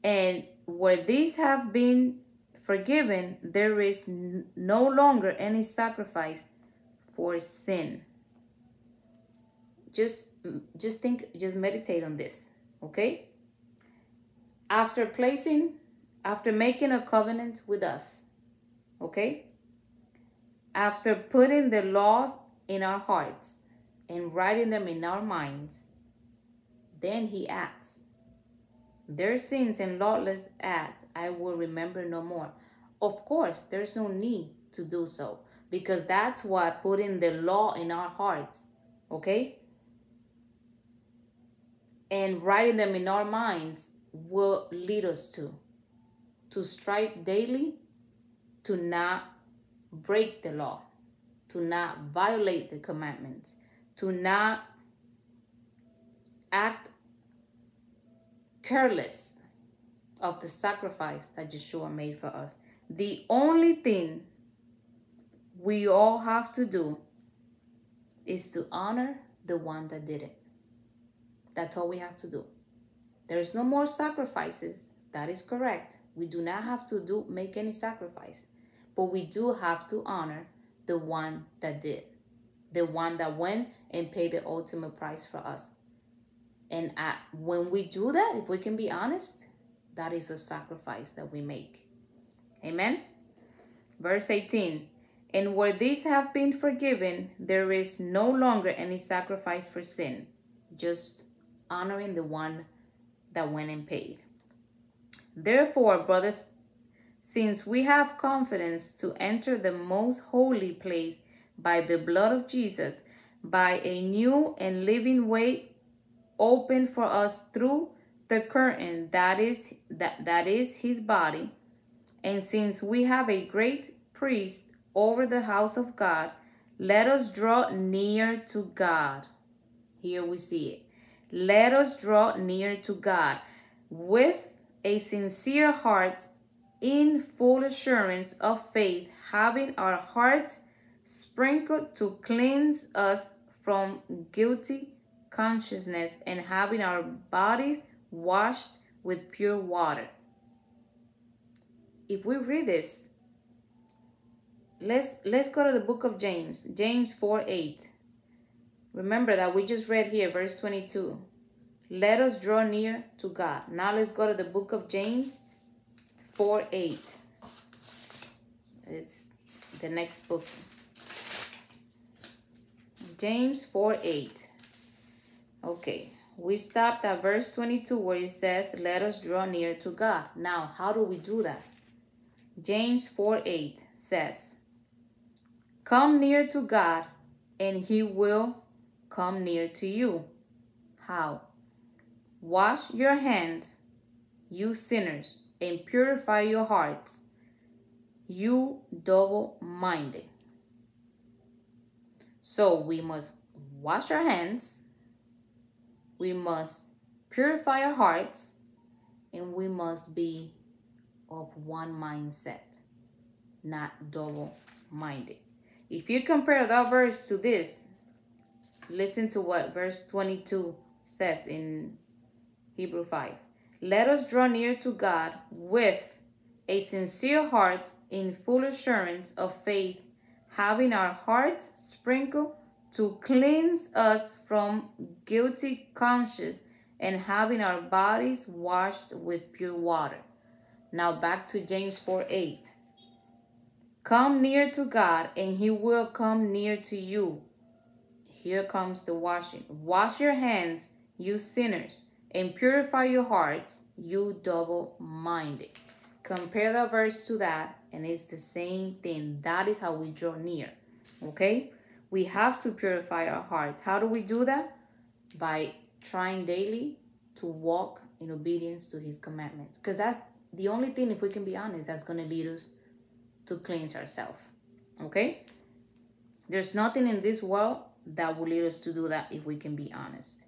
[SPEAKER 1] And where these have been forgiven, there is no longer any sacrifice for sin. Just just think, just meditate on this, okay? After placing, after making a covenant with us, okay? After putting the laws in our hearts and writing them in our minds, then he acts their sins and lawless acts I will remember no more. Of course, there's no need to do so because that's what putting the law in our hearts, okay? And writing them in our minds will lead us to to strive daily to not break the law, to not violate the commandments, to not act careless of the sacrifice that Yeshua made for us. The only thing we all have to do is to honor the one that did it. That's all we have to do. There's no more sacrifices. That is correct. We do not have to do make any sacrifice, but we do have to honor the one that did, the one that went and paid the ultimate price for us. And at, when we do that, if we can be honest, That is a sacrifice that we make. Amen. Verse 18 And where these have been forgiven, there is no longer any sacrifice for sin, just honoring the one that went and paid. Therefore, brothers, since we have confidence to enter the most holy place by the blood of Jesus, by a new and living way opened for us through the curtain that is that, that is his body, and since we have a great priest over the house of God, let us draw near to God. Here we see it. Let us draw near to God with a sincere heart in full assurance of faith, having our heart sprinkled to cleanse us from guilty consciousness and having our bodies washed with pure water. If we read this, let's let's go to the book of James, James 4 8. Remember that we just read here, verse 22. Let us draw near to God. Now let's go to the book of James 4 8. It's the next book. James 4 8. Okay, we stopped at verse 22 where it says, Let us draw near to God. Now, how do we do that? James 4 8 says, Come near to God, and he will come near to you. How? Wash your hands, you sinners, and purify your hearts, you double minded. So we must wash our hands, we must purify our hearts, and we must be of one mindset, not double minded. If you compare that verse to this, listen to what verse 22 says in Hebrew 5. Let us draw near to God with a sincere heart in full assurance of faith having our hearts sprinkled to cleanse us from guilty conscience and having our bodies washed with pure water. Now back to James 4 8. Come near to God, and he will come near to you. Here comes the washing. Wash your hands, you sinners, and purify your hearts, you double minded. Compare the verse to that, and it's the same thing. That is how we draw near. Okay? We have to purify our hearts. How do we do that? By trying daily to walk in obedience to his commandments. Because that's the only thing, if we can be honest, that's going to lead us to cleanse ourselves. Okay? There's nothing in this world that will lead us to do that if we can be honest.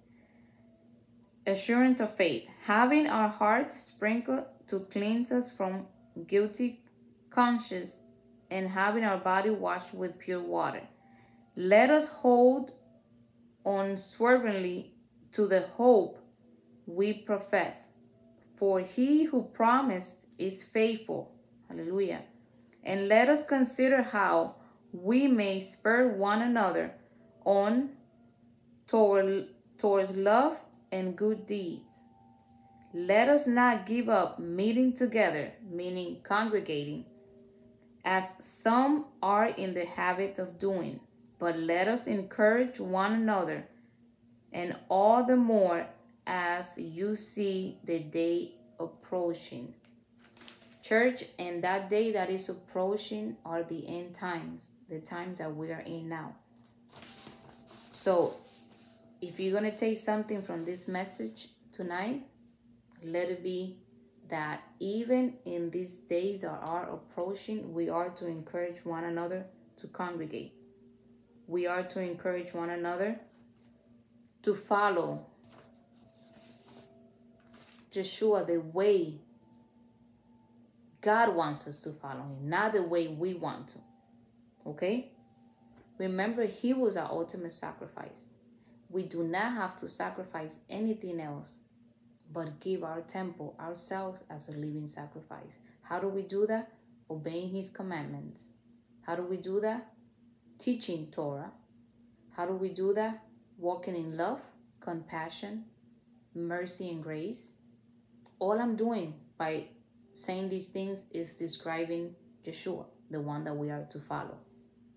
[SPEAKER 1] Assurance of faith. Having our hearts sprinkled to cleanse us from guilty conscience and having our body washed with pure water. Let us hold unswervingly to the hope we profess, for he who promised is faithful. Hallelujah. And let us consider how we may spur one another on toward, towards love and good deeds. Let us not give up meeting together, meaning congregating, as some are in the habit of doing, but let us encourage one another, and all the more as you see the day approaching. Church, and that day that is approaching are the end times, the times that we are in now. So, if you're going to take something from this message tonight, let it be that even in these days that are approaching, we are to encourage one another to congregate. We are to encourage one another to follow Yeshua the way God wants us to follow him, not the way we want to. Okay? Remember, he was our ultimate sacrifice. We do not have to sacrifice anything else but give our temple, ourselves, as a living sacrifice. How do we do that? Obeying His commandments. How do we do that? Teaching Torah. How do we do that? Walking in love, compassion, mercy, and grace. All I'm doing by saying these things is describing Yeshua, the one that we are to follow.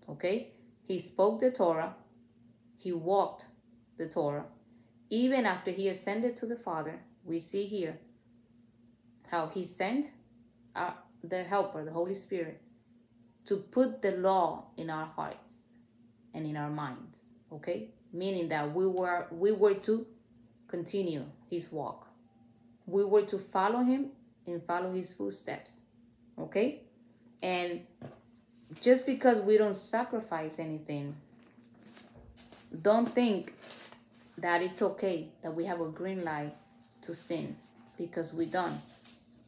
[SPEAKER 1] Okay? He spoke the Torah, he walked the Torah. Even after he ascended to the Father, we see here how he sent uh, the Helper, the Holy Spirit, to put the law in our hearts and in our minds. Okay? Meaning that we were we were to continue his walk. We were to follow him and follow his footsteps. Okay? And just because we don't sacrifice anything, don't think that it's okay that we have a green light to sin because we don't.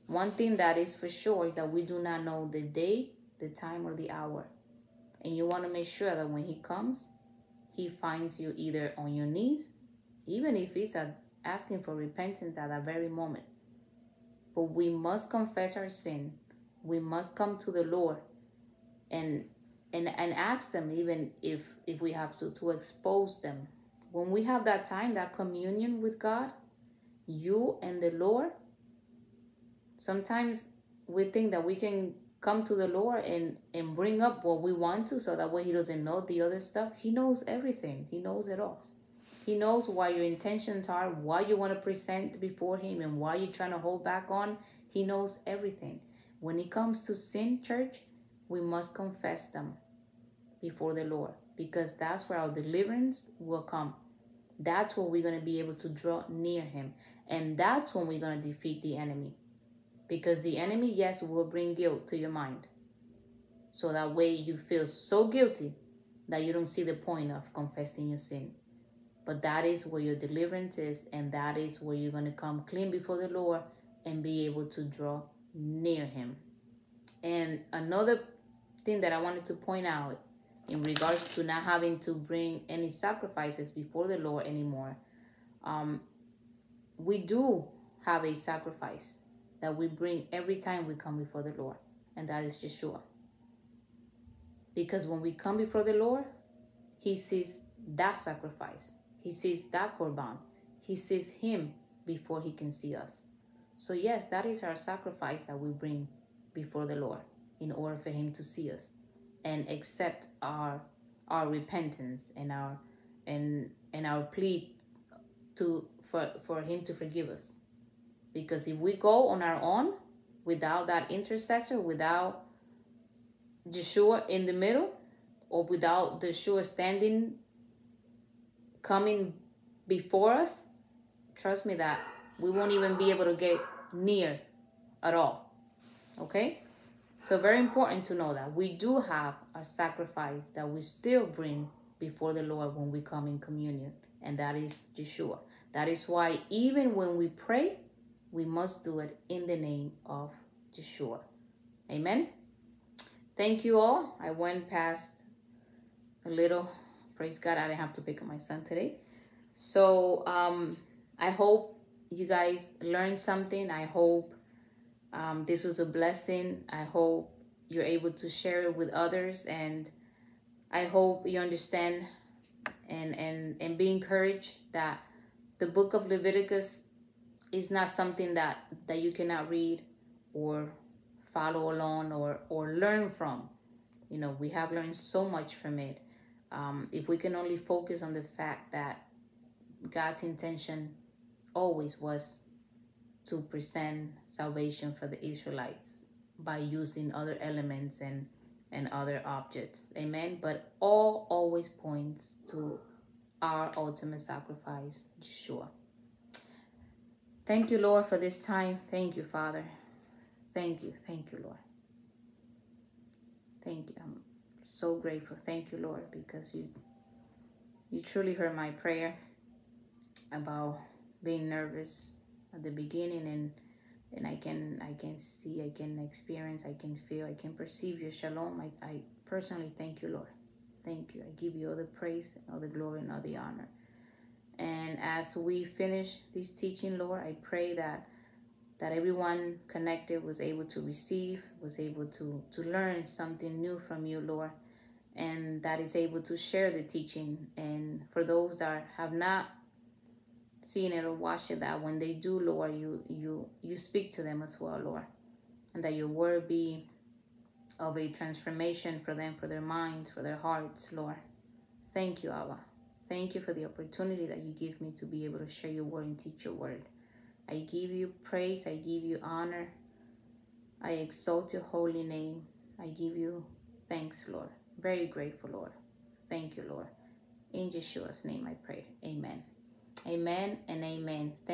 [SPEAKER 1] One thing that is for sure is that we do not know the day, the time, or the hour. And you want to make sure that when he comes, he finds you either on your knees, even if he's asking for repentance at that very moment. But we must confess our sin. We must come to the Lord and and and ask them even if if we have to to expose them when we have that time that communion with god you and the lord. Sometimes we think that we can come to the lord and and bring up what we want to so that way he doesn't know the other stuff. He knows everything. He knows it all. He knows why your intentions are why you want to present before him and why you're trying to hold back on. He knows everything. When it comes to sin church we must confess them before the Lord because that's where our deliverance will come. That's where we're going to be able to draw near Him. And that's when we're going to defeat the enemy. Because the enemy, yes, will bring guilt to your mind. So that way you feel so guilty that you don't see the point of confessing your sin. But that is where your deliverance is, and that is where you're going to come clean before the Lord and be able to draw near Him. And another thing that I wanted to point out in regards to not having to bring any sacrifices before the Lord anymore. Um, we do have a sacrifice that we bring every time we come before the Lord, and that is Yeshua. Because when we come before the Lord, He sees that sacrifice, He sees that korban, He sees Him before He can see us. So, yes, that is our sacrifice that we bring before the Lord in order for him to see us and accept our our repentance and our and and our plea to for for him to forgive us. Because if we go on our own without that intercessor without Yeshua in the middle or without the Yeshua standing coming before us trust me that we won't even be able to get near at all. Okay? So very important to know that we do have a sacrifice that we still bring before the Lord when we come in communion, and that is Yeshua. That is why even when we pray, we must do it in the name of Yeshua. Amen. Thank you all. I went past a little. Praise God, I didn't have to pick up my son today. So um, I hope you guys learned something. I hope um, this was a blessing. I hope you're able to share it with others, and I hope you understand and and and be encouraged that the book of Leviticus is not something that that you cannot read or follow along or or learn from. You know, we have learned so much from it. Um, if we can only focus on the fact that God's intention always was to present salvation for the Israelites by using other elements and and other objects. Amen. But all always points to our ultimate sacrifice, Yeshua. Thank you, Lord, for this time. Thank you, Father. Thank you. Thank you, Lord. Thank you. I'm so grateful. Thank you, Lord, because you you truly heard my prayer about being nervous at the beginning and and I can I can see, I can experience, I can feel, I can perceive your shalom. I, I personally thank you, Lord. Thank you. I give you all the praise, all the glory, and all the honor. And as we finish this teaching, Lord, I pray that that everyone connected was able to receive, was able to to learn something new from you, Lord, and that is able to share the teaching. And for those that have not seen it or watched it, that when they do, Lord, you you you speak to them as well, Lord, and that your word be of a transformation for them, for their minds, for their hearts, Lord. Thank you, Abba. Thank you for the opportunity that you give me to be able to share your word and teach your word. I give you praise, I give you honor, I exalt your holy name. I give you thanks, Lord. Very grateful, Lord. Thank you, Lord. In Yeshua's name I pray. Amen. Amen and amen. Thank